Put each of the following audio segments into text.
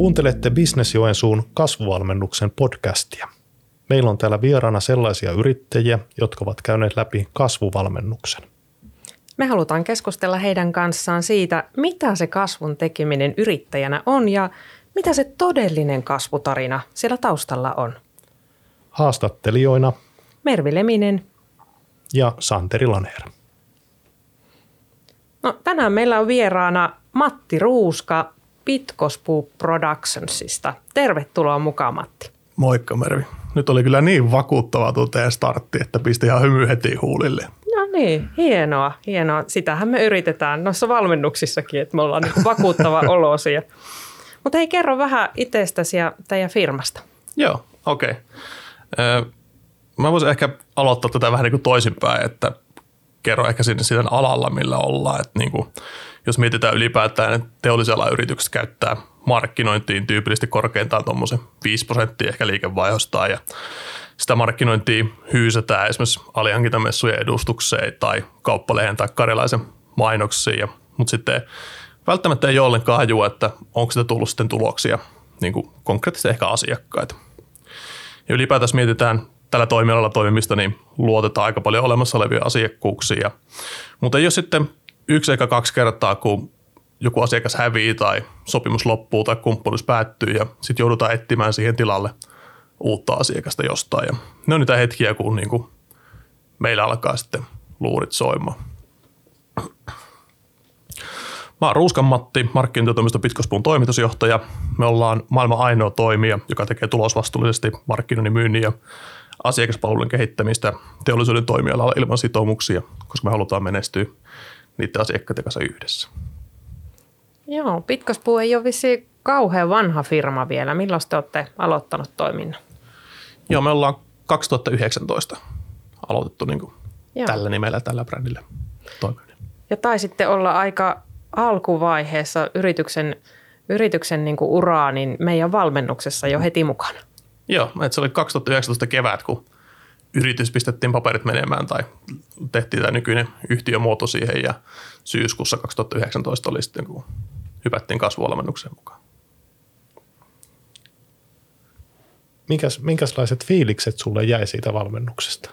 Kuuntelette Business Joensuun kasvuvalmennuksen podcastia. Meillä on täällä vieraana sellaisia yrittäjiä, jotka ovat käyneet läpi kasvuvalmennuksen. Me halutaan keskustella heidän kanssaan siitä, mitä se kasvun tekeminen yrittäjänä on ja mitä se todellinen kasvutarina siellä taustalla on. Haastattelijoina Mervi Leminen. ja Santeri Laneer. No, tänään meillä on vieraana Matti Ruuska Pitkospuu Productionsista. Tervetuloa mukaan Matti. Moikka Mervi. Nyt oli kyllä niin vakuuttava tuo teidän startti, että pisti ihan hymy heti huulille. No niin, hienoa, hienoa. Sitähän me yritetään noissa valmennuksissakin, että me ollaan niin vakuuttava olosia. Mutta hei, kerro vähän itsestäsi ja teidän firmasta. Joo, okei. Okay. Mä voisin ehkä aloittaa tätä vähän niin kuin toisinpäin, että kerro ehkä sinne siitä alalla, millä ollaan. Että niin kuin, jos mietitään ylipäätään, että teollisella yritykset käyttää markkinointiin tyypillisesti korkeintaan tuommoisen 5 prosenttia ehkä liikevaihdostaan ja sitä markkinointia hyysätään esimerkiksi alihankintamessujen edustukseen tai kauppalehen tai karjalaisen mainoksiin, mutta sitten välttämättä ei ole ollenkaan hajua, että onko sitä tullut sitten tuloksia niin kuin konkreettisesti ehkä asiakkaita. Ja ylipäätään mietitään tällä toimialalla toimimista, niin luotetaan aika paljon olemassa olevia asiakkuuksia. Mutta ei ole sitten yksi eikä kaksi kertaa, kun joku asiakas hävii tai sopimus loppuu tai kumppanuus päättyy ja sitten joudutaan etsimään siihen tilalle uutta asiakasta jostain. Ja ne on niitä hetkiä, kun niin kuin meillä alkaa sitten luurit soimaan. Mä oon Ruuskan Matti, markkinointitoimisto Pitkospuun toimitusjohtaja. Me ollaan maailman ainoa toimija, joka tekee tulosvastuullisesti markkinoinnin myynnin ja asiakaspalvelun kehittämistä teollisuuden toimialalla ilman sitoumuksia, koska me halutaan menestyä niiden asiakkaiden kanssa yhdessä. Joo, Pitkospuu ei ole vissi kauhean vanha firma vielä. Milloin te olette aloittanut toiminnan? Joo, me ollaan 2019 aloitettu niin kuin tällä nimellä, tällä brändillä toimiminen. Ja taisitte olla aika alkuvaiheessa yrityksen, yrityksen niin kuin uraa, niin meidän valmennuksessa jo heti mukana. Joo, että se oli 2019 kevät, kun yritys pistettiin paperit menemään tai tehtiin tämä nykyinen yhtiömuoto siihen ja syyskuussa 2019 oli sitten, kun hypättiin kasvuvalmennukseen mukaan. Minkäs, minkäslaiset fiilikset sulle jäi siitä valmennuksesta?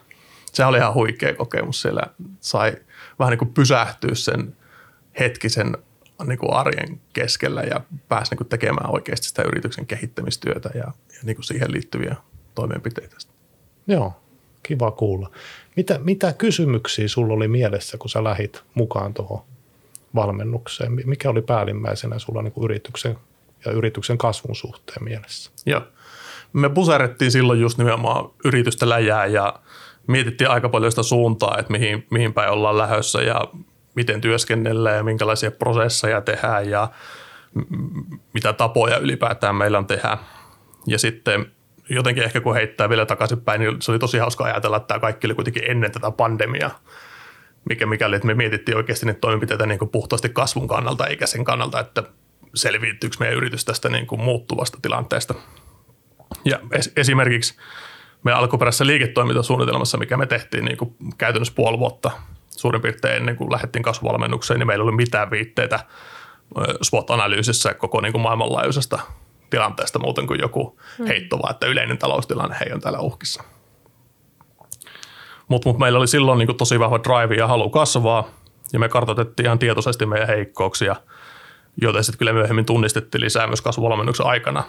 Se oli ihan huikea kokemus. Siellä sai vähän niin kuin pysähtyä sen hetkisen niin kuin arjen keskellä ja pääsi niin kuin tekemään oikeasti sitä yrityksen kehittämistyötä ja, ja niin kuin siihen liittyviä toimenpiteitä. Joo, kiva kuulla. Mitä, mitä kysymyksiä sulla oli mielessä, kun sä lähit mukaan tuohon valmennukseen? Mikä oli päällimmäisenä sulla niin kuin yrityksen ja yrityksen kasvun suhteen mielessä? Joo. Me puserettiin silloin just nimenomaan yritystä läjää ja mietittiin aika paljon sitä suuntaa, että mihin, mihin päin ollaan lähdössä ja miten työskennellään ja minkälaisia prosesseja tehdään ja mitä tapoja ylipäätään meillä on tehdä. Ja sitten jotenkin ehkä kun heittää vielä takaisinpäin, niin se oli tosi hauska ajatella, että tämä kaikki oli kuitenkin ennen tätä pandemiaa. Mikä mikäli, että me mietittiin oikeasti niitä toimenpiteitä niin kuin puhtaasti kasvun kannalta, eikä sen kannalta, että selviytyykö meidän yritys tästä niin kuin muuttuvasta tilanteesta. Ja es- esimerkiksi meidän alkuperäisessä liiketoimintasuunnitelmassa, mikä me tehtiin niin kuin käytännössä puoli vuotta suurin piirtein ennen kuin lähdettiin kasvuvalmennukseen, niin meillä ei ollut mitään viitteitä SWOT-analyysissä koko niin kuin maailmanlaajuisesta tilanteesta muuten kuin joku hmm. heitto, vaan että yleinen taloustilanne hei on täällä uhkissa. Mutta mut meillä oli silloin niin tosi vahva drive ja halu kasvaa, ja me kartoitettiin ihan tietoisesti meidän heikkouksia, joten sitten kyllä myöhemmin tunnistettiin lisää myös kasvuvalmennuksen aikana,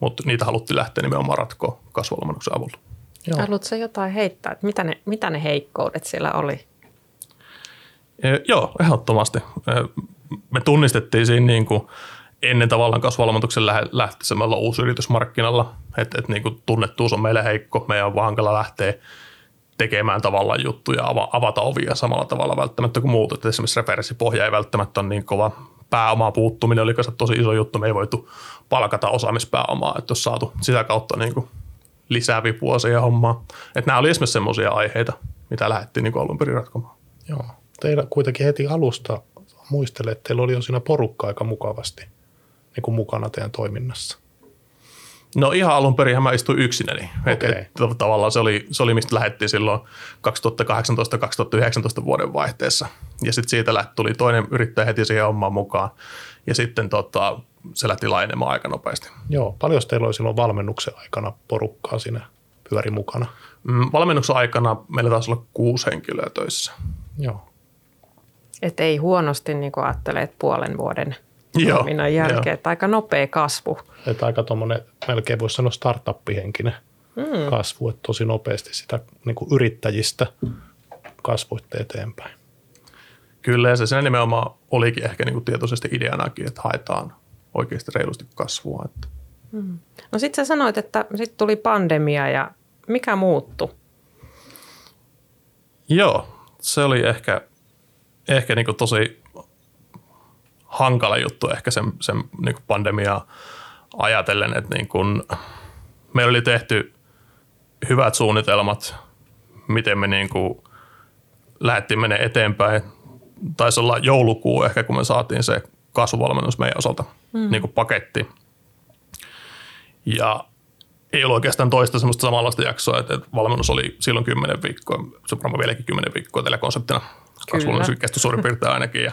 mutta niitä haluttiin lähteä nimenomaan ratkoa kasvuvalmennuksen avulla. Joo. Haluatko jotain heittää, että mitä ne, mitä ne heikkoudet siellä oli? E, joo, ehdottomasti. E, me tunnistettiin siinä niin kuin ennen tavallaan me ollaan uusi yritysmarkkinalla, että, että niin kuin tunnettuus on meille heikko, meidän on hankala lähteä tekemään tavallaan juttuja, avata ovia samalla tavalla välttämättä kuin muut. Että esimerkiksi referenssipohja ei välttämättä ole niin kova pääomaa puuttuminen oli tosi iso juttu. Me ei voitu palkata osaamispääomaa, että jos saatu sitä kautta niin kuin lisää vipua siihen hommaan. Että nämä oli esimerkiksi semmoisia aiheita, mitä lähdettiin niin alun perin ratkomaan. Joo. Teillä kuitenkin heti alusta muistelee, että teillä oli jo siinä porukka aika mukavasti niin kuin mukana teidän toiminnassa. No ihan alun perin mä istuin yksinäni. Okay. Et, et, tavallaan se oli, se oli, mistä lähdettiin silloin 2018-2019 vuoden vaihteessa. Ja sitten siitä lähti, tuli toinen yrittäjä heti siihen hommaan mukaan. Ja sitten tota, se lähti laajenemaan aika nopeasti. Joo, paljon teillä oli silloin valmennuksen aikana porukkaa siinä pyöri mukana? Mm, valmennuksen aikana meillä taisi olla kuusi henkilöä töissä. Joo. Että ei huonosti niin kuin ajattelee puolen vuoden toiminnan jälkeen, joo. että aika nopea kasvu. Että aika tuommoinen, melkein voisi sanoa startuppihenkinen mm. kasvu, että tosi nopeasti sitä niin kuin yrittäjistä kasvoitte eteenpäin. Kyllä, ja se siinä nimenomaan olikin ehkä niin kuin tietoisesti ideanakin, että haetaan oikeasti reilusti kasvua. Että No sitten sä sanoit, että sitten tuli pandemia ja mikä muuttui? Joo, se oli ehkä, ehkä niin kuin tosi hankala juttu ehkä sen, sen niin kuin pandemiaa ajatellen, että niin kuin meillä oli tehty hyvät suunnitelmat, miten me niin kuin lähdettiin menee eteenpäin. Taisi olla joulukuu ehkä, kun me saatiin se kasvuvalmennus meidän osalta mm. niin kuin paketti. Ja ei ollut oikeastaan toista semmoista samanlaista jaksoa, että että valmennus oli silloin 10 viikkoa, se on varmaan vieläkin 10 viikkoa tällä konseptina. Kasvuvalmennus kesti suurin piirtein ainakin. Ja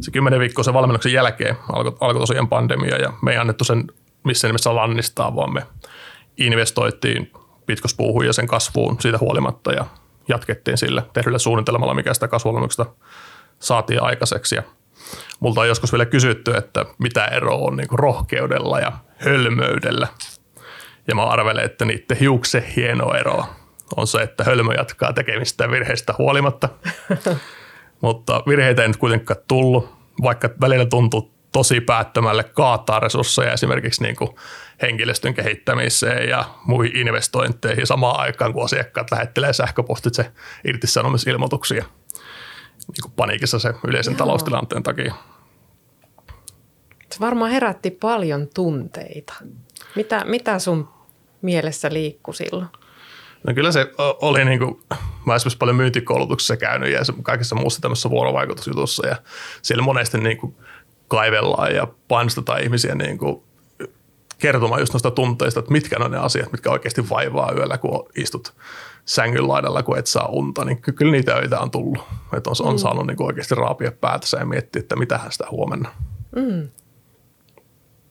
se 10 viikkoa sen valmennuksen jälkeen alkoi, alkoi tosiaan pandemia ja me ei annettu sen missään nimessä lannistaa, vaan me investoitiin pitkospuuhun ja sen kasvuun siitä huolimatta ja jatkettiin sillä tehdyllä suunnitelmalla, mikä sitä kasvuvalmennuksesta saatiin aikaiseksi. Ja multa on joskus vielä kysytty, että mitä eroa on niin rohkeudella ja hölmöydellä. Ja mä arvelen, että niiden hiuksen hieno ero on se, että hölmö jatkaa tekemistä virheistä huolimatta. Mutta virheitä ei nyt kuitenkaan tullut, vaikka välillä tuntuu tosi päättömälle kaataa resursseja esimerkiksi niin kuin henkilöstön kehittämiseen ja muihin investointeihin samaan aikaan, kun asiakkaat lähettelee sähköpostitse irtisanomisilmoituksia niin kuin paniikissa se yleisen Joo. taloustilanteen takia. Se varmaan herätti paljon tunteita. Mitä, mitä sun mielessä liikkui silloin? No kyllä se oli niin kuin, mä esimerkiksi paljon myyntikoulutuksessa käynyt ja kaikessa muussa tämmöisessä vuorovaikutusjutussa ja siellä monesti niin kuin kaivellaan ja painostetaan ihmisiä niin kuin kertomaan just noista tunteista, että mitkä on ne asiat, mitkä oikeasti vaivaa yöllä, kun istut sängyn laidalla, kun et saa unta, niin ky- kyllä niitä öitä on tullut. Että on, on saanut niin kuin oikeasti raapia päätänsä ja miettiä, että mitähän sitä huomenna.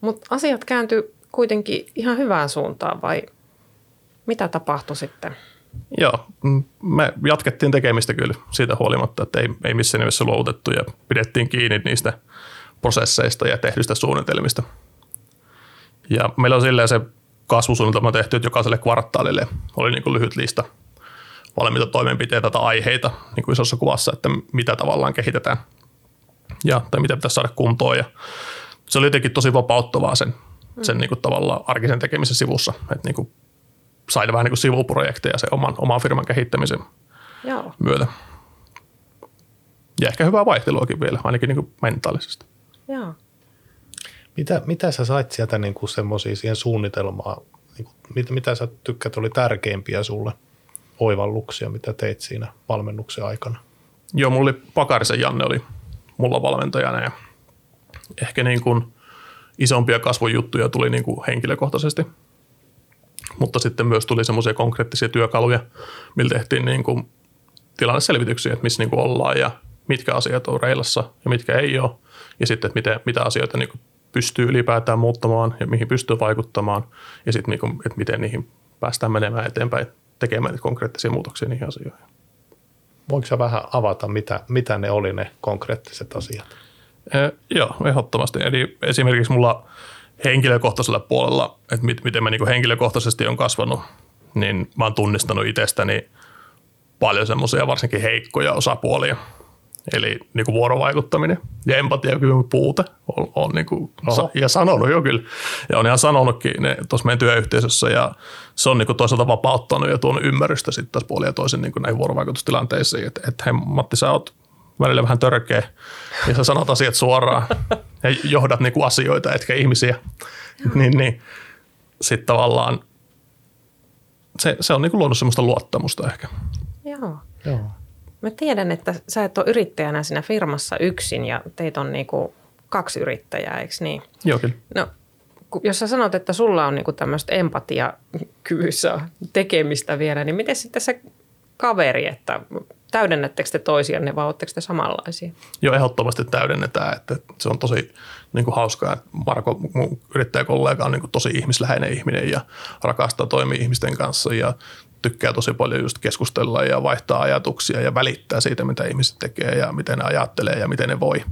Mutta asiat kääntyi kuitenkin ihan hyvään suuntaan vai mitä tapahtui sitten? Joo, me jatkettiin tekemistä kyllä siitä huolimatta, että ei, ei missään nimessä luovutettu ja pidettiin kiinni niistä prosesseista ja tehdyistä suunnitelmista. Ja meillä on silleen se kasvusuunnitelma tehty, että jokaiselle kvartaalille oli niin kuin lyhyt lista valmiita toimenpiteitä tai aiheita niin kuin isossa kuvassa, että mitä tavallaan kehitetään ja, tai mitä pitäisi saada kuntoon. Ja se oli jotenkin tosi vapauttavaa sen, sen niin kuin tavallaan arkisen tekemisen sivussa, että niin kuin sain vähän niin kuin sivuprojekteja sen oman, oman firman kehittämisen Joo. myötä. Ja ehkä hyvää vaihteluakin vielä, ainakin niin kuin mentaalisesti. Joo. Mitä, mitä sä sait sieltä niin kuin semmoisia siihen suunnitelmaan? Niin kuin, mitä, mitä sä tykkäät oli tärkeimpiä sulle oivalluksia, mitä teit siinä valmennuksen aikana? Joo, mulla oli Pakarisen Janne oli mulla valmentajana ja ehkä niin kuin isompia kasvujuttuja tuli niin kuin henkilökohtaisesti. Mutta sitten myös tuli semmoisia konkreettisia työkaluja, millä tehtiin niin kuin tilanneselvityksiä, että missä niin kuin ollaan ja mitkä asiat on reilassa ja mitkä ei ole. Ja sitten, että miten, mitä asioita niin kuin pystyy ylipäätään muuttamaan ja mihin pystyy vaikuttamaan. Ja sitten, niin kuin, että miten niihin päästään menemään eteenpäin, tekemään konkreettisia muutoksia niihin asioihin. Voinko sä vähän avata, mitä, mitä ne oli ne konkreettiset asiat? Eh, joo, ehdottomasti. Eli esimerkiksi mulla henkilökohtaisella puolella, että mit, miten mä niin henkilökohtaisesti on kasvanut, niin mä oon tunnistanut itsestäni paljon semmoisia varsinkin heikkoja osapuolia. Eli niin kuin vuorovaikuttaminen ja empatiakyvyn puute on, on niin kuin, Oho. ja sanonut jo kyllä. Ja on ihan sanonutkin ne tuossa meidän työyhteisössä ja se on niin kuin toisaalta vapauttanut ja tuonut ymmärrystä sitten taas puolin ja toisin niin kuin näihin vuorovaikutustilanteisiin. Että et, hei Matti, sä oot välillä vähän törkeä ja sä sanot asiat suoraan ja johdat niin kuin asioita, etkä ihmisiä. niin, niin sitten tavallaan se, se on niin kuin luonut semmoista luottamusta ehkä. Joo. Joo. Mä tiedän, että sä et ole yrittäjänä siinä firmassa yksin ja teitä on niinku kaksi yrittäjää, eikö niin? Joo, kyllä. No, jos sä sanot, että sulla on niinku tämmöistä empatiakyvyssä tekemistä vielä, niin miten sitten se kaveri, että täydennättekö te toisianne vai oletteko te samanlaisia? Jo ehdottomasti täydennetään, että se on tosi niin kuin hauskaa, Marko, mun yrittäjäkollega on niin kuin tosi ihmisläheinen ihminen ja rakastaa toimia ihmisten kanssa ja tykkää tosi paljon just keskustella ja vaihtaa ajatuksia ja välittää siitä, mitä ihmiset tekee ja miten ne ajattelee ja miten ne voi.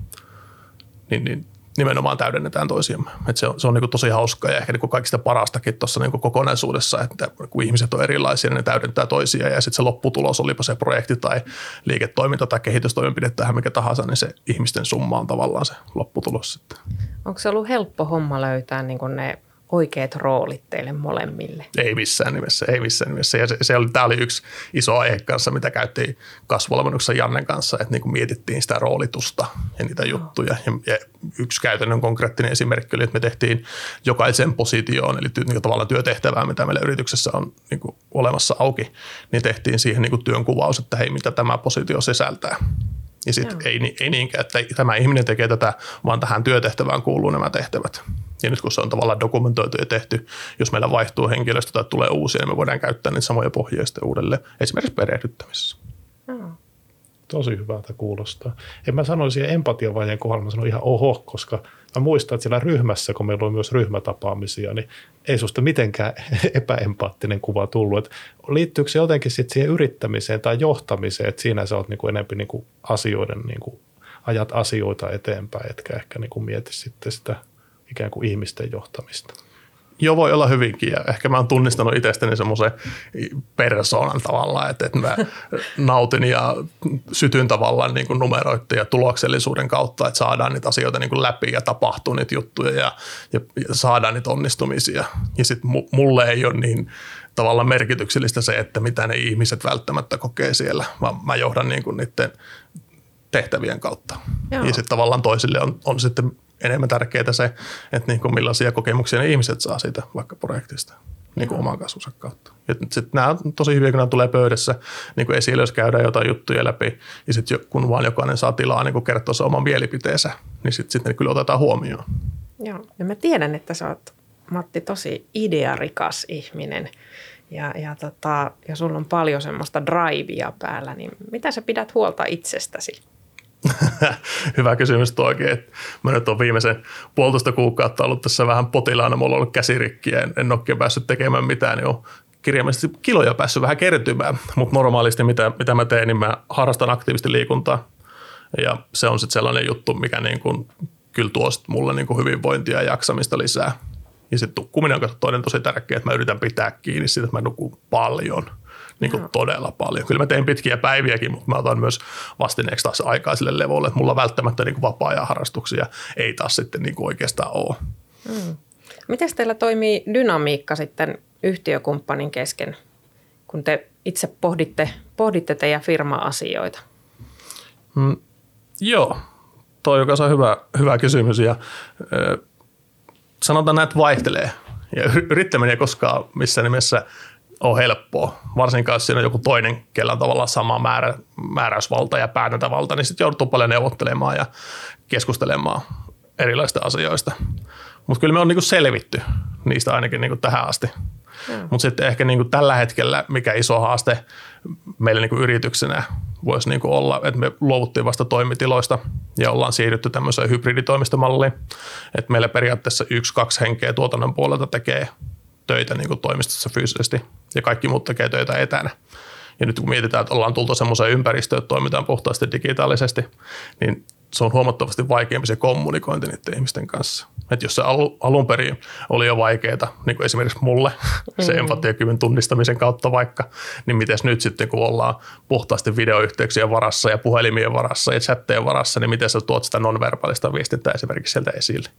Niin, niin nimenomaan täydennetään toisiamme. Et se on, se on niin tosi hauskaa ja ehkä niin kaikista parastakin tuossa niin kokonaisuudessa, että kun ihmiset on erilaisia, niin ne täydentää toisia ja sitten se lopputulos, olipa se projekti tai liiketoiminta tai kehitystoimenpide tai mikä tahansa, niin se ihmisten summa on tavallaan se lopputulos sitten. Onko se ollut helppo homma löytää niin ne oikeat roolit teille molemmille? Ei missään nimessä, ei missään nimessä. Ja se, se oli, tämä oli yksi iso aihe kanssa, mitä käytiin kasvuvalmennuksessa Jannen kanssa, että niin kuin mietittiin sitä roolitusta ja niitä juttuja. Ja, ja yksi käytännön konkreettinen esimerkki oli, että me tehtiin jokaisen positioon, eli ty, niin tavallaan työtehtävää, mitä meillä yrityksessä on niin kuin olemassa auki, niin tehtiin siihen niin kuin työnkuvaus, että hei, mitä tämä positio sisältää. Ja sitten ei, ei niinkään, että tämä ihminen tekee tätä, vaan tähän työtehtävään kuuluu nämä tehtävät. Ja nyt kun se on tavallaan dokumentoitu ja tehty, jos meillä vaihtuu henkilöstö tai tulee uusia, niin me voidaan käyttää niitä samoja pohjia sitten uudelleen, esimerkiksi perehdyttämisessä. Tosi hyvältä kuulostaa. En mä sanoisi siihen empatiavajeen kohdalla, mä sanoin ihan oho, koska mä muistan, että siellä ryhmässä, kun meillä on myös ryhmätapaamisia, niin ei susta mitenkään epäempaattinen kuva tullut. Että liittyykö se jotenkin sitten siihen yrittämiseen tai johtamiseen, että siinä sä oot niinku enemmän niinku asioiden, niinku, ajat asioita eteenpäin, etkä ehkä niinku mieti sitten sitä ikään kuin ihmisten johtamista. Joo, voi olla hyvinkin. Ja ehkä mä oon tunnistanut itsestäni semmoisen persoonan tavallaan, että, että mä nautin ja sytyn tavallaan niin kuin numeroiden ja tuloksellisuuden kautta, että saadaan niitä asioita niin kuin läpi ja tapahtuu niitä juttuja ja, ja, ja saadaan niitä onnistumisia. Ja sitten mulle ei ole niin tavallaan merkityksellistä se, että mitä ne ihmiset välttämättä kokee siellä, vaan mä johdan niin kuin niiden tehtävien kautta. Joo. Ja sitten tavallaan toisille on, on sitten enemmän tärkeää se, että niin kuin millaisia kokemuksia ne ihmiset saa siitä vaikka projektista niin kuin oman kasvunsa kautta. Sitten nämä on tosi hyviä, kun nämä tulee pöydässä niin kuin esille, jos käydään jotain juttuja läpi, ja sitten kun vaan jokainen saa tilaa niin kuin kertoa se oman mielipiteensä, niin sitten sit ne kyllä otetaan huomioon. Joo, ja mä tiedän, että sä oot Matti tosi idearikas ihminen, ja, ja, tota, ja sulla on paljon semmoista drivea päällä, niin mitä sä pidät huolta itsestäsi? Hyvä kysymys toikin. mä nyt olen viimeisen puolitoista kuukautta ollut tässä vähän potilaana. Mulla on ollut käsirikkiä, en, en ole päässyt tekemään mitään, niin on kirjaimellisesti kiloja päässyt vähän kertymään. Mutta normaalisti mitä, mitä mä teen, niin mä harrastan aktiivisesti liikuntaa. Ja se on sitten sellainen juttu, mikä niin kuin, kyllä tuo sit mulle niin hyvinvointia ja jaksamista lisää. Ja sitten tukkuminen on toinen tosi tärkeä, että mä yritän pitää kiinni siitä, että mä nukun paljon – niin kuin todella paljon. Kyllä mä teen pitkiä päiviäkin, mutta mä otan myös vastineeksi taas aikaa sille levolle, että mulla välttämättä niin kuin vapaa-ajan harrastuksia ei taas sitten niin kuin oikeastaan ole. Hmm. Miten teillä toimii dynamiikka sitten yhtiökumppanin kesken, kun te itse pohditte, pohditte teidän firma-asioita? Hmm. Joo, toi joka on hyvä, hyvä kysymys ja ö, sanotaan näin, että vaihtelee. Ja yrittäminen ei koskaan missään nimessä ole helppoa, varsinkaan jos siinä on joku toinen, kellä on tavallaan sama määrä, määräysvalta ja päätäntävalta, niin sitten joutuu paljon neuvottelemaan ja keskustelemaan erilaisista asioista. Mutta kyllä me on niinku selvitty niistä ainakin niinku tähän asti. Mutta sitten ehkä niinku tällä hetkellä, mikä iso haaste meille niinku yrityksenä voisi niinku olla, että me luovuttiin vasta toimitiloista ja ollaan siirrytty tämmöiseen hybriditoimistomalliin, että meillä periaatteessa yksi, kaksi henkeä tuotannon puolelta tekee töitä niin kuin toimistossa fyysisesti ja kaikki muut tekee töitä etänä. Ja nyt kun mietitään, että ollaan tultu semmoiseen ympäristöön, että toimitaan puhtaasti digitaalisesti, niin se on huomattavasti vaikeampi se kommunikointi niiden ihmisten kanssa. Että jos se alun perin oli jo vaikeaa, niin kuin esimerkiksi mulle, se mm. empatiakyvyn tunnistamisen kautta vaikka, niin miten nyt sitten, kun ollaan puhtaasti videoyhteyksien varassa ja puhelimien varassa ja chattejen varassa, niin miten sä tuot sitä nonverbaalista viestintää esimerkiksi sieltä esille?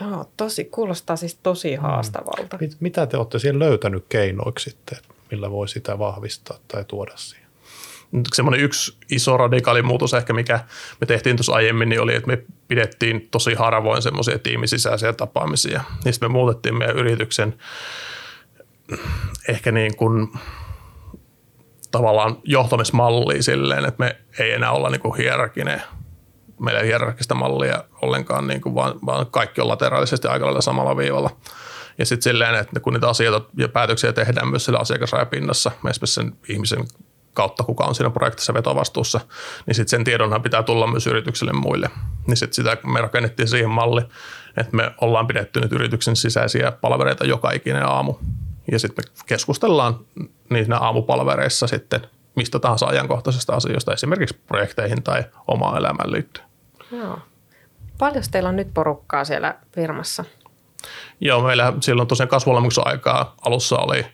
Joo, tosi, kuulostaa siis tosi mm. haastavalta. Mit, mitä te olette siihen löytänyt keinoiksi sitten, millä voi sitä vahvistaa tai tuoda siihen? Semmoinen yksi iso radikaali muutos ehkä, mikä me tehtiin tuossa aiemmin, niin oli, että me pidettiin tosi harvoin semmoisia tiimisisäisiä tapaamisia. Niistä me muutettiin meidän yrityksen ehkä niin kuin tavallaan johtamismalliin silleen, että me ei enää olla niin kuin hierarkinen – meillä ei hierarkista mallia ollenkaan, niin kuin vaan, vaan kaikki on lateraalisesti aika lailla samalla viivalla. Ja sitten silleen, että kun niitä asioita ja päätöksiä tehdään myös sillä asiakasrajapinnassa, esimerkiksi sen ihmisen kautta, kuka on siinä projektissa vetovastuussa, niin sitten sen tiedonhan pitää tulla myös yritykselle muille. Niin sitten sitä me rakennettiin siihen malli, että me ollaan pidetty nyt yrityksen sisäisiä palvereita joka ikinen aamu. Ja sitten me keskustellaan niissä aamupalvereissa sitten mistä tahansa ajankohtaisesta asioista, esimerkiksi projekteihin tai omaan elämään liittyen. Joo. Paljon teillä on nyt porukkaa siellä firmassa? Joo, meillä silloin tosiaan kasvuolemuksen aikaa alussa oli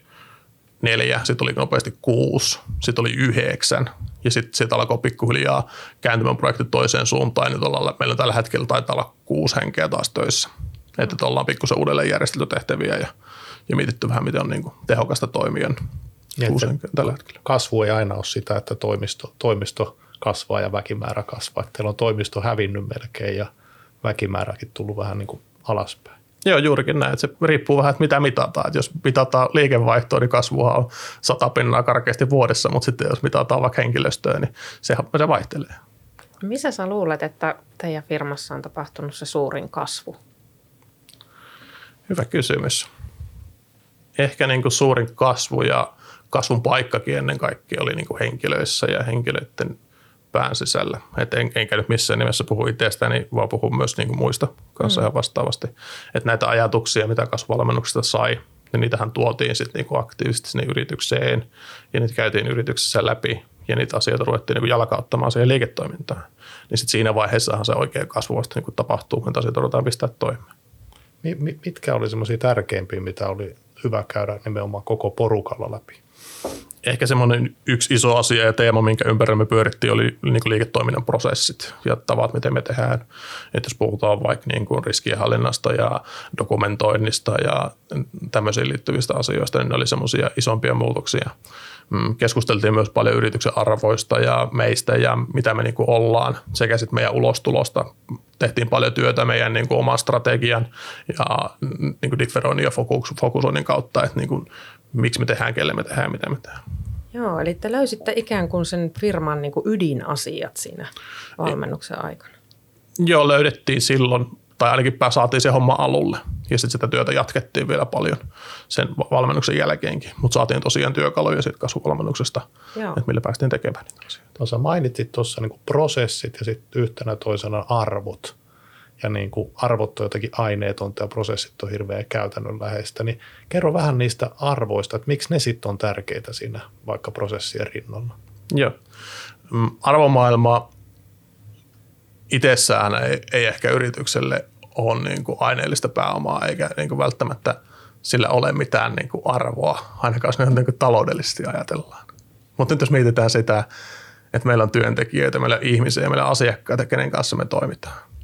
neljä, sitten oli nopeasti kuusi, sitten oli yhdeksän ja sitten sit alkoi pikkuhiljaa kääntymään projekti toiseen suuntaan. Nyt ollaan, meillä on tällä hetkellä taitaa olla kuusi henkeä taas töissä. Että ollaan pikkusen uudelleen järjestelty tehtäviä ja, ja mietitty vähän, miten on niin kuin tehokasta toimia. Niin, tällä hetkellä. Kasvu ei aina ole sitä, että toimisto, toimisto kasvaa ja väkimäärä kasvaa. Että teillä on toimisto hävinnyt melkein ja väkimääräkin tullut vähän niin kuin alaspäin. Joo, juurikin näin. Se riippuu vähän, että mitä mitataan. Että jos mitataan liikevaihtoa, niin kasvua on sata pinnaa karkeasti vuodessa, mutta sitten jos mitataan vaikka henkilöstöä, niin se, se vaihtelee. Missä sä luulet, että teidän firmassa on tapahtunut se suurin kasvu? Hyvä kysymys. Ehkä niin kuin suurin kasvu ja kasvun paikkakin ennen kaikkea oli niin kuin henkilöissä ja henkilöiden pään sisällä. Et en, enkä nyt missään nimessä puhu itsestäni, vaan puhun myös niin kuin muista kanssa mm. ihan vastaavasti. Että näitä ajatuksia, mitä kasvuvalmennuksesta sai, niin niitähän tuotiin sitten niin kuin aktiivisesti sinne yritykseen ja niitä käytiin yrityksessä läpi ja niitä asioita ruvettiin niin kuin jalkauttamaan siihen liiketoimintaan. Niin sitten siinä vaiheessahan se oikea kasvu vasta niin kuin tapahtuu, kun asioita ruvetaan pistää toimeen. Mitkä oli semmoisia tärkeimpiä, mitä oli hyvä käydä nimenomaan koko porukalla läpi? Ehkä semmoinen yksi iso asia ja teema, minkä ympärillä me pyörittiin, oli niin kuin liiketoiminnan prosessit ja tavat, miten me tehdään. Että jos puhutaan vaikka niin kuin riskienhallinnasta ja dokumentoinnista ja tämmöisiin liittyvistä asioista, niin ne oli semmoisia isompia muutoksia. Mm, keskusteltiin myös paljon yrityksen arvoista ja meistä ja mitä me niin kuin ollaan sekä sitten meidän ulostulosta. Tehtiin paljon työtä meidän niin kuin oman strategian ja niin kuin differoinnin ja fokusoinnin kautta, että niin kuin miksi me tehdään, kelle me tehdään, mitä me tehdään. Joo, eli te löysitte ikään kuin sen firman niin kuin ydinasiat siinä valmennuksen aikana. Joo, löydettiin silloin, tai ainakin saatiin se homma alulle. Ja sitten sitä työtä jatkettiin vielä paljon sen valmennuksen jälkeenkin. Mutta saatiin tosiaan työkaluja sitten kasvuvalmennuksesta, Joo. että millä päästiin tekemään niitä asioita. Tuossa mainitsit tuossa niin prosessit ja sitten yhtenä toisena arvot – ja niin kuin arvot on jotenkin aineetonta ja prosessit on hirveän käytännönläheistä, niin kerro vähän niistä arvoista, että miksi ne sitten on tärkeitä siinä vaikka prosessien rinnalla. Joo. Mm, arvomaailma itsessään ei, ei ehkä yritykselle ole niin kuin aineellista pääomaa eikä niin kuin välttämättä sillä ole mitään niin kuin arvoa, ainakaan jos niin kuin taloudellisesti ajatellaan. Mutta nyt jos mietitään sitä, että meillä on työntekijöitä, meillä on ihmisiä, meillä on asiakkaita, kenen kanssa me toimitaan –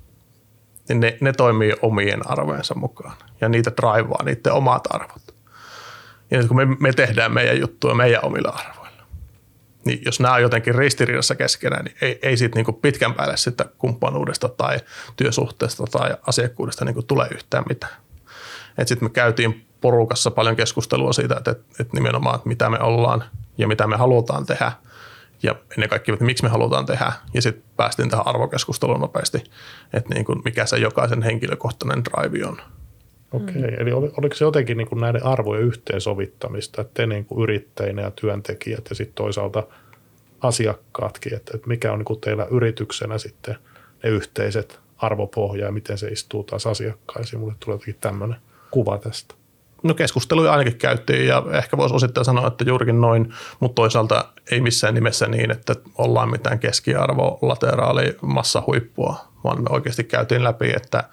niin ne, ne toimii omien arvojensa mukaan ja niitä draivaa niiden omat arvot. Ja nyt kun me, me tehdään meidän juttua meidän omilla arvoilla, niin jos nämä on jotenkin ristiriidassa keskenään, niin ei, ei siitä niin pitkän päälle sitä kumppanuudesta tai työsuhteesta tai asiakkuudesta niin tule yhtään mitään. Sitten me käytiin porukassa paljon keskustelua siitä, että, että nimenomaan, että mitä me ollaan ja mitä me halutaan tehdä – ja ennen kaikkea, että miksi me halutaan tehdä. Ja sitten päästiin tähän arvokeskusteluun nopeasti, että niin kuin mikä se jokaisen henkilökohtainen drive on. Okei, okay. eli oliko se jotenkin niin kuin näiden arvojen yhteensovittamista, että te niin kuin yrittäjinä ja työntekijät ja sitten toisaalta asiakkaatkin, että, että mikä on niin kuin teillä yrityksenä sitten ne yhteiset arvopohja ja miten se istuu taas asiakkaisiin. Mulle tulee jotenkin tämmöinen kuva tästä. No keskusteluja ainakin käytiin ja ehkä voisi osittain sanoa, että juurikin noin, mutta toisaalta ei missään nimessä niin, että ollaan mitään keskiarvo lateraali massahuippua, vaan me oikeasti käytiin läpi, että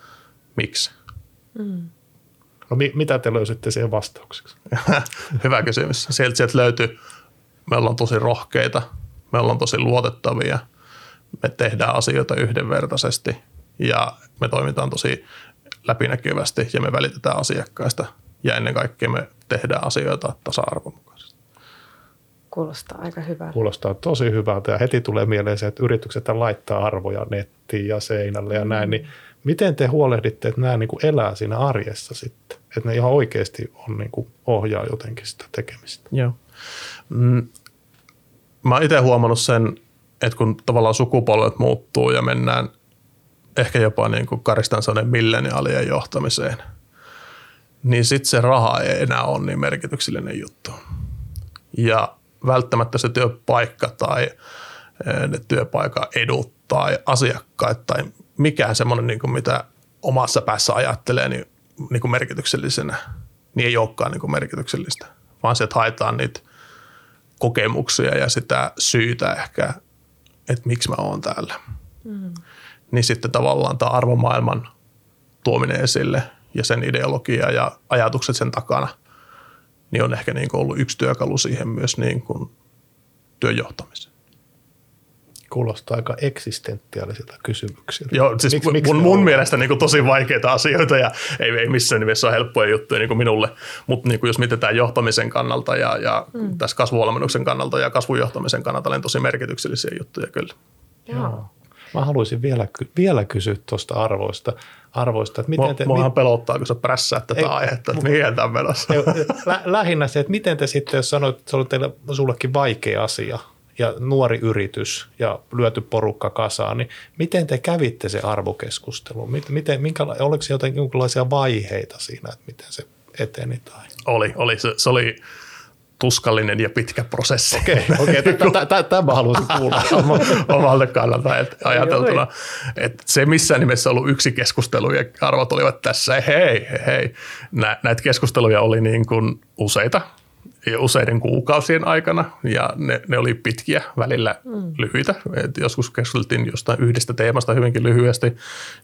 miksi. Mm. No mi- mitä te löysitte siihen vastaukseksi? Hyvä kysymys. Sieltä, sieltä löytyi, me ollaan tosi rohkeita, me ollaan tosi luotettavia, me tehdään asioita yhdenvertaisesti ja me toimitaan tosi läpinäkyvästi ja me välitetään asiakkaista – ja ennen kaikkea me tehdään asioita tasa-arvon mukaisesti. Kuulostaa aika hyvältä. Kuulostaa tosi hyvältä ja heti tulee mieleen se, että yritykset laittaa arvoja nettiin ja seinälle ja mm. näin, niin miten te huolehditte, että nämä niin kuin elää siinä arjessa sitten? Että ne ihan oikeasti on niin kuin ohjaa jotenkin sitä tekemistä. Joo. Mm, mä oon itse huomannut sen, että kun tavallaan sukupolvet muuttuu ja mennään ehkä jopa niin kuin karistan milleniaalien johtamiseen – niin sitten se raha ei enää ole niin merkityksellinen juttu. Ja välttämättä se työpaikka tai ne työpaikan edut tai asiakkaat tai mikään semmoinen, niin kuin mitä omassa päässä ajattelee niin, niin kuin merkityksellisenä, niin ei olekaan niin kuin merkityksellistä, vaan se, että haetaan niitä kokemuksia ja sitä syytä ehkä, että miksi mä oon täällä. Mm. Niin sitten tavallaan tämä arvomaailman tuominen esille ja sen ideologia ja ajatukset sen takana, niin on ehkä niin kuin ollut yksi työkalu siihen myös niin kuin työnjohtamiseen. Kuulostaa aika eksistentiaalisilta kysymyksiltä. Joo, siis Miks, mun, mun mielestä niin kuin tosi vaikeita asioita ja ei, ei missään nimessä ole helppoja juttuja niin kuin minulle, mutta niin kuin jos mietitään johtamisen kannalta ja, ja mm. tässä kasvuvalmennuksen kannalta ja kasvujohtamisen kannalta, niin tosi merkityksellisiä juttuja kyllä. Joo. Mä haluaisin vielä, vielä kysyä tuosta arvoista, arvoista että miten te... Muahan pelottaa, kun sä prässäät tätä ei, aihetta, että mihin tämä menossa. lä, lähinnä se, että miten te sitten, jos sanoit, että se oli teille, sullekin vaikea asia, ja nuori yritys ja lyöty porukka kasaan, niin miten te kävitte se arvokeskustelu? Miten, minkä, oliko se jotenkin jonkinlaisia vaiheita siinä, että miten se eteni? Tai? Oli, oli. Se, se oli tuskallinen ja pitkä prosessi. Okei, okay, okay, tämä haluaisin kuulla. Omalta kannalta että ajateltuna. Että se missään nimessä ollut yksi keskustelu ja arvot olivat tässä, hei, hei. Näitä keskusteluja oli niin kuin useita useiden kuukausien aikana ja ne, ne oli pitkiä, välillä mm. lyhyitä. Et joskus keskusteltiin jostain yhdestä teemasta hyvinkin lyhyesti,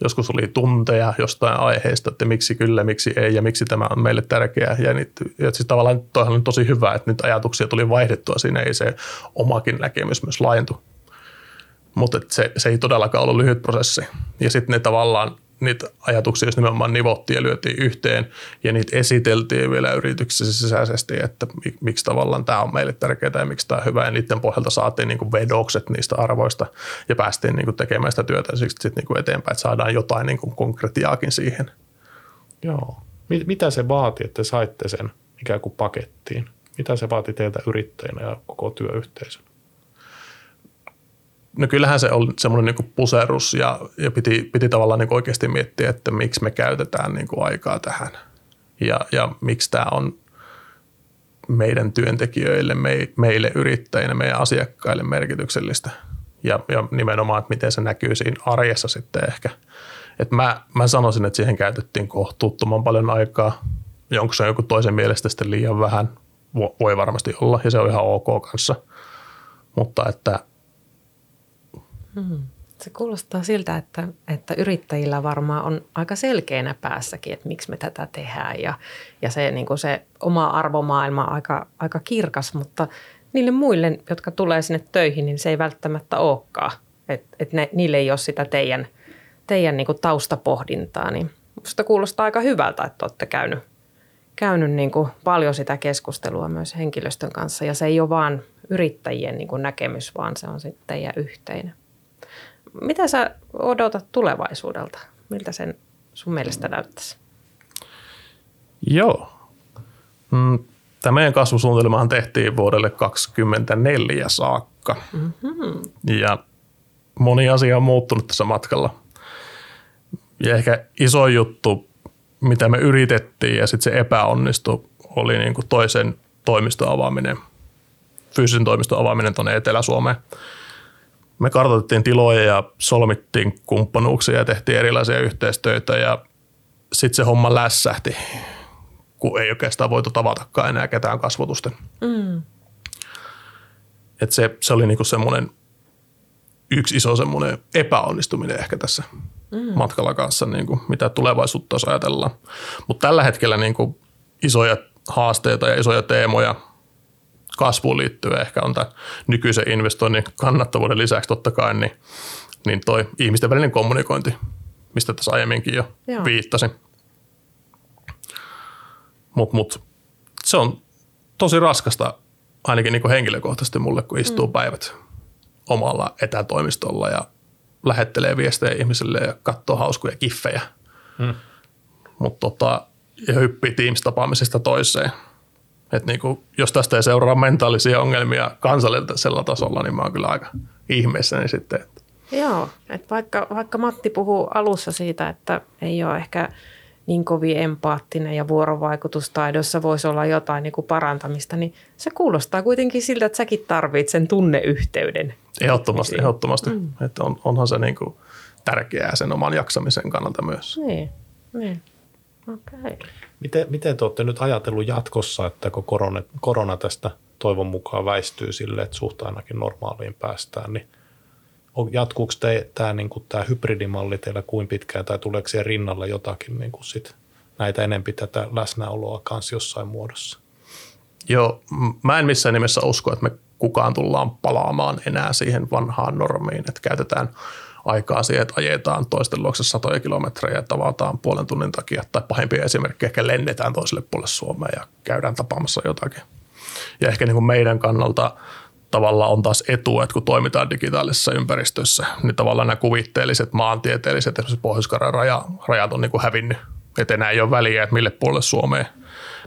joskus oli tunteja jostain aiheesta, että miksi kyllä, miksi ei ja miksi tämä on meille tärkeää. Ja, niitä, ja siis tavallaan toihan on tosi hyvä, että nyt ajatuksia tuli vaihdettua siinä, ei se omakin näkemys myös laajentu. Mutta se, se ei todellakaan ollut lyhyt prosessi. Ja sitten ne tavallaan niitä ajatuksia jos nimenomaan nivottiin ja lyötiin yhteen ja niitä esiteltiin vielä yrityksessä sisäisesti, että miksi tavallaan tämä on meille tärkeää ja miksi tämä on hyvä ja niiden pohjalta saatiin niin vedokset niistä arvoista ja päästiin niin tekemään sitä työtä sitten niin kuin eteenpäin, että saadaan jotain niin konkretiaakin siihen. Joo. Mitä se vaati, että saitte sen ikään kuin pakettiin? Mitä se vaati teiltä yrittäjänä ja koko työyhteisön? No kyllähän se oli semmoinen niin puserus ja, ja piti, piti tavallaan niin oikeasti miettiä, että miksi me käytetään niin kuin aikaa tähän ja, ja miksi tämä on meidän työntekijöille, me, meille yrittäjille, meidän asiakkaille merkityksellistä ja, ja nimenomaan, että miten se näkyy siinä arjessa sitten ehkä. Et mä, mä sanoisin, että siihen käytettiin kohtuuttoman paljon aikaa. Onko se joku toisen mielestä sitten liian vähän? Voi varmasti olla ja se on ihan ok kanssa. Mutta että – Hmm. Se kuulostaa siltä, että, että yrittäjillä varmaan on aika selkeänä päässäkin, että miksi me tätä tehdään ja, ja se, niin kuin se oma arvomaailma aika, aika kirkas, mutta niille muille, jotka tulee sinne töihin, niin se ei välttämättä olekaan. Että et ne, niille ei ole sitä teidän, teidän niin kuin taustapohdintaa, niin musta kuulostaa aika hyvältä, että olette käynyt, käynyt niin kuin paljon sitä keskustelua myös henkilöstön kanssa ja se ei ole vaan yrittäjien niin kuin näkemys, vaan se on sitten teidän yhteinen. Mitä sä odotat tulevaisuudelta? Miltä sen sun mielestä näyttäisi? Joo. Mm, tämä meidän kasvusuunnitelmahan tehtiin vuodelle 2024 saakka. Mm-hmm. Ja moni asia on muuttunut tässä matkalla. Ja ehkä iso juttu, mitä me yritettiin ja sitten se epäonnistui, oli niin kuin toisen toimiston avaaminen, fyysisen toimiston avaaminen tuonne Etelä-Suomeen me kartoitettiin tiloja ja solmittiin kumppanuuksia ja tehtiin erilaisia yhteistyötä ja sitten se homma lässähti, kun ei oikeastaan voitu tavatakaan enää ketään kasvotusten. Mm. Et se, se oli niinku semmoinen yksi iso semmoinen epäonnistuminen ehkä tässä mm. matkalla kanssa, niinku, mitä tulevaisuutta jos ajatellaan. Mutta tällä hetkellä niinku isoja haasteita ja isoja teemoja – kasvuun liittyen ehkä on tämä nykyisen investoinnin kannattavuuden lisäksi totta kai, niin, niin toi ihmisten välinen kommunikointi, mistä tässä aiemminkin jo Joo. viittasin. Mutta mut, se on tosi raskasta ainakin niin henkilökohtaisesti mulle, kun istuu mm. päivät omalla etätoimistolla ja lähettelee viestejä ihmisille ja katsoo hauskoja kiffejä. Mm. Mutta tota, ja hyppii Teams-tapaamisesta toiseen – että niin kuin, jos tästä ei seuraa mentaalisia ongelmia kansallisella tasolla, niin mä oon kyllä aika ihmeessäni sitten. Että. Joo, että vaikka, vaikka Matti puhuu alussa siitä, että ei ole ehkä niin kovin empaattinen ja vuorovaikutustaidossa voisi olla jotain niin kuin parantamista, niin se kuulostaa kuitenkin siltä, että säkin tarvitset sen tunneyhteyden. Ehdottomasti, ehdottomasti. Mm. Että on, onhan se niin kuin tärkeää sen oman jaksamisen kannalta myös. Niin, niin. Okay. Miten, miten te olette nyt ajatellut jatkossa, että kun korona, korona tästä toivon mukaan väistyy sille, että suht ainakin normaaliin päästään, niin jatkuuko te, tämä, niin kuin, tämä hybridimalli teillä kuin pitkään tai tuleeko siihen rinnalle jotakin niin kuin sit, näitä enempi tätä läsnäoloa kanssa jossain muodossa? Joo, mä en missään nimessä usko, että me kukaan tullaan palaamaan enää siihen vanhaan normiin, että käytetään aikaa siihen, että ajetaan toisten luokse satoja kilometrejä ja tavataan puolen tunnin takia, tai pahimpia esimerkkejä, ehkä lennetään toiselle puolelle Suomeen ja käydään tapaamassa jotakin. Ja ehkä niin kuin meidän kannalta tavallaan on taas etu, että kun toimitaan digitaalisessa ympäristössä, niin tavallaan nämä kuvitteelliset maantieteelliset, esimerkiksi pohjois raja, rajat on niin kuin hävinnyt. Että enää ei ole väliä, että mille puolelle Suomeen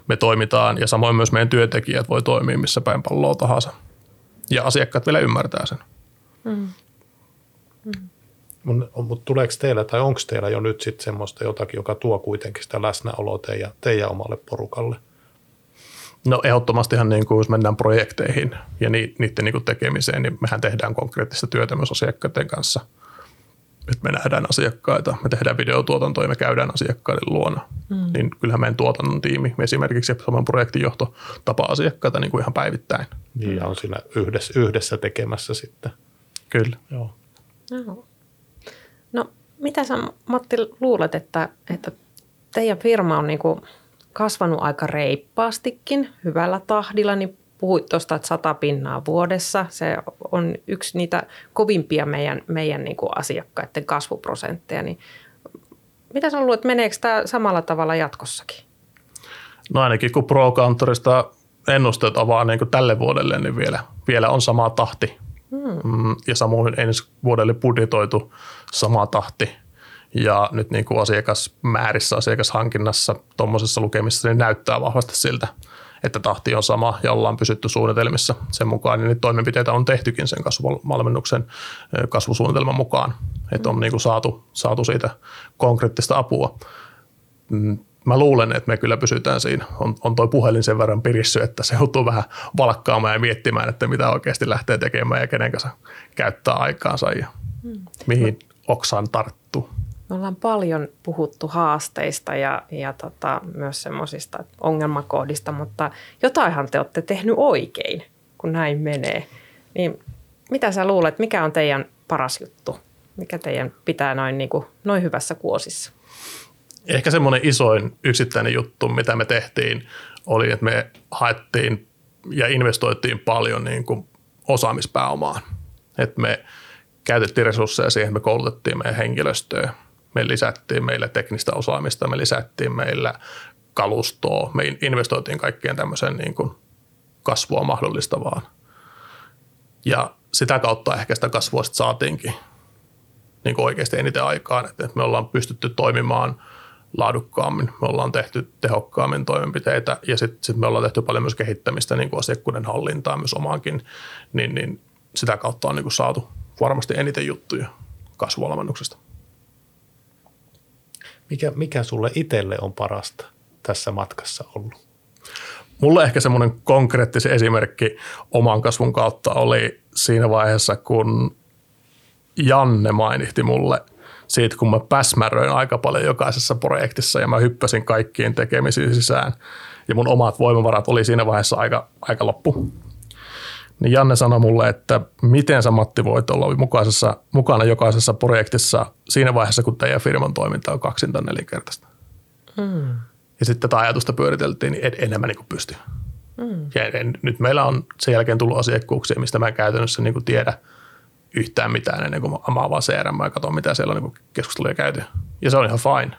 me toimitaan, ja samoin myös meidän työntekijät voi toimia missä päin palloa tahansa. Ja asiakkaat vielä ymmärtää sen. Mm. Mutta tuleeko teillä tai onko teillä jo nyt sitten semmoista jotakin, joka tuo kuitenkin sitä läsnäoloa teidän, teidän omalle porukalle? No ehdottomastihan niin kuin, jos mennään projekteihin ja ni, niiden niin kuin tekemiseen, niin mehän tehdään konkreettista työtä myös asiakkaiden kanssa. Nyt me nähdään asiakkaita, me tehdään videotuotantoa ja me käydään asiakkaiden luona. Mm. Niin kyllähän meidän tuotannon tiimi, esimerkiksi saman projektinjohto tapaa asiakkaita niin kuin ihan päivittäin. Niin ja on siinä yhdessä, yhdessä tekemässä sitten. Kyllä. Joo. Joo. No mitä sä Matti luulet, että, että teidän firma on niin kasvanut aika reippaastikin, hyvällä tahdilla, niin puhuit tuosta, että sata pinnaa vuodessa. Se on yksi niitä kovimpia meidän, meidän niin asiakkaiden kasvuprosentteja. Niin mitä sä luulet, meneekö tämä samalla tavalla jatkossakin? No ainakin kun pro ennusteet avaa niin tälle vuodelle, niin vielä, vielä on sama tahti. Hmm. Ja samoin ensi vuodelle budjetoitu sama tahti – ja nyt niin kuin asiakasmäärissä, asiakashankinnassa, tuommoisessa lukemisessa, niin näyttää vahvasti siltä, että tahti on sama ja ollaan pysytty suunnitelmissa sen mukaan. Niin toimenpiteitä on tehtykin sen kasvuvalmennuksen kasvusuunnitelman mukaan, että on niin kuin saatu, saatu siitä konkreettista apua. Mä luulen, että me kyllä pysytään siinä. On, on toi puhelin sen verran pirissy, että se joutuu vähän valkkaamaan ja miettimään, että mitä oikeasti lähtee tekemään ja kenen kanssa käyttää aikaansa ja hmm. mihin oksaan tarttuu. Me ollaan paljon puhuttu haasteista ja, ja tota, myös semmoisista ongelmakohdista, mutta jotainhan te olette tehnyt oikein, kun näin menee. Niin mitä sä luulet, mikä on teidän paras juttu? Mikä teidän pitää noin, niin kuin, noin hyvässä kuosissa? Ehkä semmoinen isoin yksittäinen juttu, mitä me tehtiin, oli, että me haettiin ja investoitiin paljon niin kuin osaamispääomaan. Että me käytettiin resursseja siihen, me koulutettiin meidän henkilöstöä – me lisättiin meille teknistä osaamista, me lisättiin meillä kalustoa, me investoitiin kaikkeen tämmöiseen niin kuin kasvua mahdollistavaan. Ja sitä kautta ehkä sitä kasvua sitten saatiinkin niin kuin oikeasti eniten aikaan, että me ollaan pystytty toimimaan laadukkaammin, me ollaan tehty tehokkaammin toimenpiteitä ja sitten sit me ollaan tehty paljon myös kehittämistä niin kuin asiakkuuden hallintaa myös omaankin, niin, niin sitä kautta on niin kuin saatu varmasti eniten juttuja kasvuvalmennuksesta. Mikä, mikä sulle itselle on parasta tässä matkassa ollut? Mulle ehkä semmoinen konkreettinen esimerkki oman kasvun kautta oli siinä vaiheessa, kun Janne mainitsi mulle siitä, kun mä päsmäröin aika paljon jokaisessa projektissa ja mä hyppäsin kaikkiin tekemisiin sisään. Ja mun omat voimavarat oli siinä vaiheessa aika, aika loppu niin Janne sanoi mulle, että miten sä Matti voit olla mukaisessa, mukana jokaisessa projektissa siinä vaiheessa, kun teidän firman toiminta on kaksinta nelinkertaista. Mm. Ja sitten tätä ajatusta pyöriteltiin, niin enemmän niin pysty. Mm. Ja en, nyt meillä on sen jälkeen tullut asiakkuuksia, mistä mä en käytännössä niin tiedä yhtään mitään ennen kuin mä avaan CRM ja katson, mitä siellä on niin keskusteluja käyty. Ja se on ihan fine,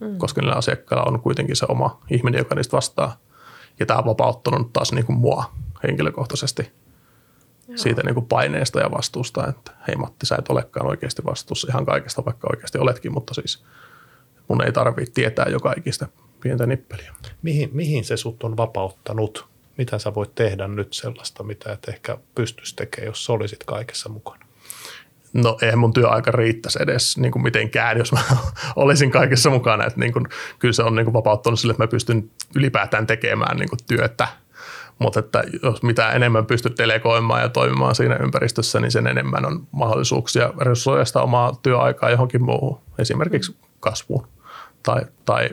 mm. koska niillä asiakkailla on kuitenkin se oma ihminen, joka niistä vastaa. Ja tämä on vapauttanut taas niin kuin mua henkilökohtaisesti – siitä niin kuin paineesta ja vastuusta, että hei Matti, sä et olekaan oikeasti vastuussa ihan kaikesta, vaikka oikeasti oletkin, mutta siis mun ei tarvitse tietää joka ikistä pientä nippeliä. Mihin, mihin se sut on vapauttanut? Mitä sä voit tehdä nyt sellaista, mitä et ehkä pystyisi tekemään, jos olisit kaikessa mukana? No eihän mun työaika riittäisi edes niin kuin mitenkään, jos mä olisin kaikessa mukana. Että niin kuin, kyllä se on niin kuin vapauttanut sille, että mä pystyn ylipäätään tekemään niin kuin työtä. Mutta että jos mitä enemmän pystyt delegoimaan ja toimimaan siinä ympäristössä, niin sen enemmän on mahdollisuuksia resurssoida omaa työaikaa johonkin muuhun, esimerkiksi kasvuun tai, tai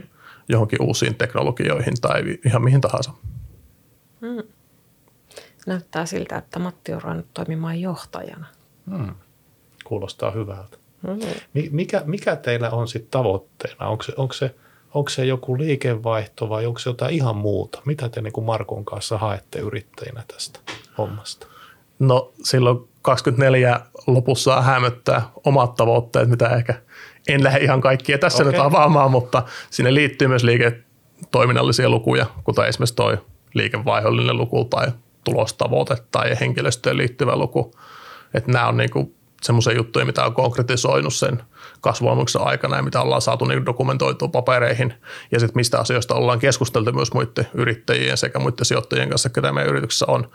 johonkin uusiin teknologioihin tai ihan mihin tahansa. Mm. Näyttää siltä, että Matti on ruvennut toimimaan johtajana. Hmm. Kuulostaa hyvältä. Hmm. Mikä, mikä teillä on sitten tavoitteena? Onko se, onko, se, onko se joku liikevaihto vai onko se jotain ihan muuta? Mitä te niin kuin Markon kanssa haette yrittäjinä tästä hommasta? No silloin 24 lopussa hämöttää omat tavoitteet, mitä ehkä en lähde ihan kaikkia tässä okay. nyt avaamaan, mutta sinne liittyy myös liiketoiminnallisia lukuja, kuten esimerkiksi toi liikevaihdollinen luku tai tulostavoite tai henkilöstöön liittyvä luku. Että nämä on niinku semmoisia juttuja, mitä on konkretisoinut sen kasvuamuksen aikana ja mitä ollaan saatu niinku dokumentoitua papereihin ja sitten mistä asioista ollaan keskusteltu myös muiden yrittäjien sekä muiden sijoittajien kanssa, ketä meidän yrityksessä on,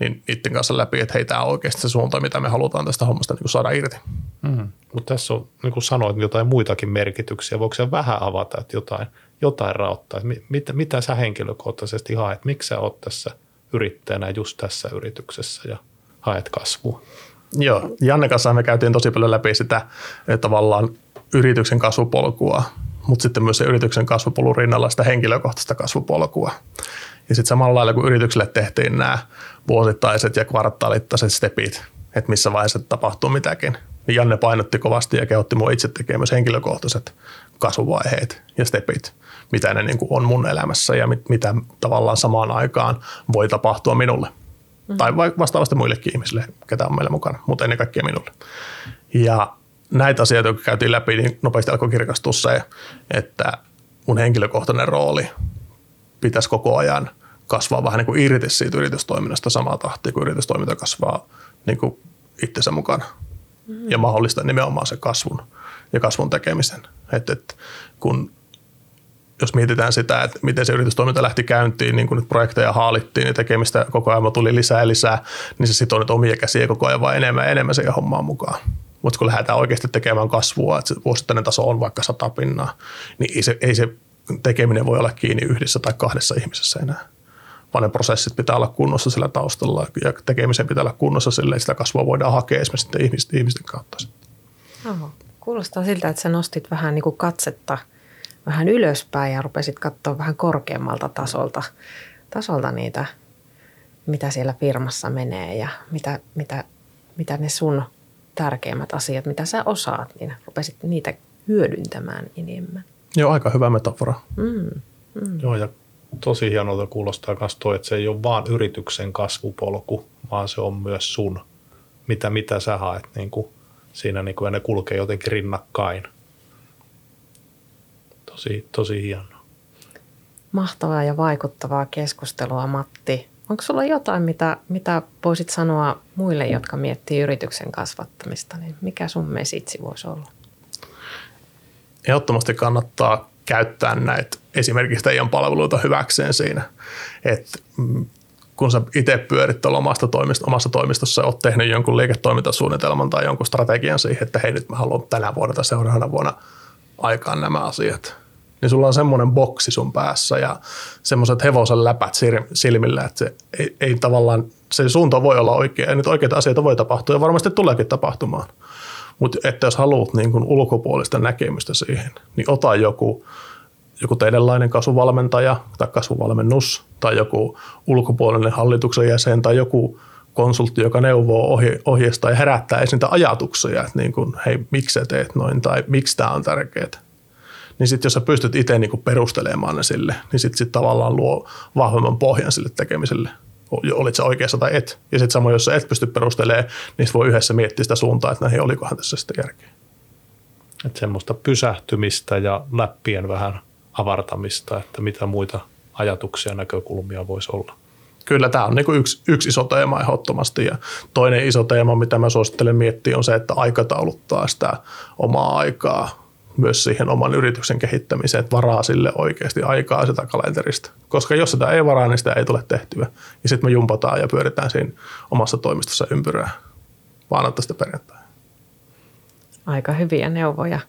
niin niiden kanssa läpi, että hei, tämä on oikeasti se suunta, mitä me halutaan tästä hommasta niin saada irti. Mm. Mutta tässä on, niin kuin sanoit, jotain muitakin merkityksiä. Voiko se vähän avata, että jotain, jotain rauttaa? Että mitä, mitä sä henkilökohtaisesti haet? Miksi sä oot tässä – yrittäjänä just tässä yrityksessä ja haet kasvua. Joo, Janne kanssa me käytiin tosi paljon läpi sitä tavallaan yrityksen kasvupolkua, mutta sitten myös se yrityksen kasvupolun rinnalla sitä henkilökohtaista kasvupolkua. Ja sitten samalla lailla kun yritykselle tehtiin nämä vuosittaiset ja kvartaalittaiset stepit, että missä vaiheessa tapahtuu mitäkin, niin Janne painotti kovasti ja kehotti mua itse tekemään myös henkilökohtaiset kasvuvaiheet ja stepit mitä ne niin kuin on mun elämässä ja mit, mitä tavallaan samaan aikaan voi tapahtua minulle. Mm. Tai vastaavasti muillekin ihmisille, ketä on meillä mukana, mutta ennen kaikkea minulle. Ja näitä asioita, jotka käytiin läpi, niin nopeasti alkoi kirkastua se, että mun henkilökohtainen rooli pitäisi koko ajan kasvaa vähän niin kuin irti siitä yritystoiminnasta samaa tahtia, kun yritystoiminta kasvaa niin kuin itsensä mukana. Ja mahdollistaa nimenomaan se kasvun ja kasvun tekemisen. Että, että kun jos mietitään sitä, että miten se yritystoiminta lähti käyntiin, niin kun nyt projekteja haalittiin ja tekemistä koko ajan tuli lisää ja lisää, niin se sitoo nyt omia käsiä koko ajan vaan enemmän ja enemmän siihen hommaan mukaan. Mutta kun lähdetään oikeasti tekemään kasvua, että se vuosittainen taso on vaikka sata pinnaa, niin ei se, ei se tekeminen voi olla kiinni yhdessä tai kahdessa ihmisessä enää. Vaan ne prosessit pitää olla kunnossa sillä taustalla ja tekemisen pitää olla kunnossa sillä, että sitä kasvua voidaan hakea esimerkiksi ihmisten, ihmisten kautta. Oho. Kuulostaa siltä, että sä nostit vähän niin kuin katsetta – vähän ylöspäin ja rupesit katsoa vähän korkeammalta tasolta, tasolta niitä, mitä siellä firmassa menee ja mitä, mitä, mitä ne sun tärkeimmät asiat, mitä sä osaat, niin rupesit niitä hyödyntämään enemmän. Joo, aika hyvä metafora. Mm, mm. Joo, ja tosi hienolta kuulostaa myös toi, että se ei ole vaan yrityksen kasvupolku, vaan se on myös sun, mitä, mitä sä haet niin kuin siinä, niin kuin, ja ne kulkee jotenkin rinnakkain – tosi, tosi hienoa. Mahtavaa ja vaikuttavaa keskustelua, Matti. Onko sulla jotain, mitä, mitä voisit sanoa muille, jotka miettii yrityksen kasvattamista? Niin mikä sun mesitsi voisi olla? Ehdottomasti kannattaa käyttää näitä esimerkiksi teidän palveluita hyväkseen siinä. Että mm, kun sä itse pyörit omasta toimist- omassa toimistossa oot tehnyt jonkun liiketoimintasuunnitelman tai jonkun strategian siihen, että hei nyt mä haluan tänä vuonna tai seuraavana vuonna aikaan nämä asiat niin sulla on semmoinen boksi sun päässä ja semmoiset hevosen läpät silmillä, että se ei, ei tavallaan, se suunta voi olla oikea ja nyt oikeita asioita voi tapahtua ja varmasti tuleekin tapahtumaan. Mutta että jos haluat niin kuin ulkopuolista näkemystä siihen, niin ota joku, joku teidänlainen kasvuvalmentaja tai kasvuvalmennus tai joku ulkopuolinen hallituksen jäsen tai joku konsultti, joka neuvoo ohje, ohjeesta ja herättää esiin ajatuksia, että niin kuin, hei, miksi sä teet noin tai miksi tämä on tärkeää niin sitten jos sä pystyt itse niinku perustelemaan ne sille, niin sitten sit tavallaan luo vahvemman pohjan sille tekemiselle. Olit sä oikeassa tai et. Ja sitten samoin, jos sä et pysty perustelemaan, niin voi yhdessä miettiä sitä suuntaa, että näihin olikohan tässä sitten järkeä. Että semmoista pysähtymistä ja läppien vähän avartamista, että mitä muita ajatuksia ja näkökulmia voisi olla. Kyllä tämä on niinku yksi, yksi iso teema ehdottomasti ja toinen iso teema, mitä mä suosittelen miettiä on se, että aikatauluttaa sitä omaa aikaa myös siihen oman yrityksen kehittämiseen, että varaa sille oikeasti aikaa sitä kalenterista. Koska jos sitä ei varaa, niin sitä ei tule tehtyä. Ja sitten me jumpataan ja pyöritään siinä omassa toimistossa ympyrää maanantaista perjantai. aika hyviä neuvoja.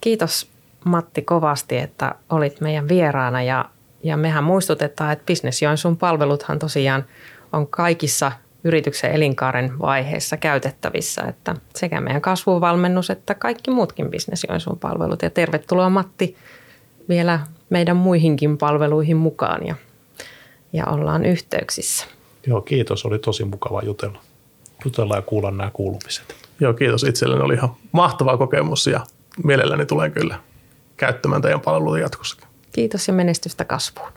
Kiitos Matti kovasti, että olit meidän vieraana ja, ja mehän muistutetaan, että Business Joensuun palveluthan tosiaan on kaikissa yrityksen elinkaaren vaiheessa käytettävissä, että sekä meidän kasvuvalmennus että kaikki muutkin Business Joensuun palvelut. Ja tervetuloa Matti vielä meidän muihinkin palveluihin mukaan ja, ja ollaan yhteyksissä. Joo, kiitos. Oli tosi mukava jutella, jutella ja kuulla nämä kuulumiset. Joo, kiitos itselleni. Oli ihan mahtava kokemus ja mielelläni tulen kyllä käyttämään teidän palveluita jatkossakin. Kiitos ja menestystä kasvuun.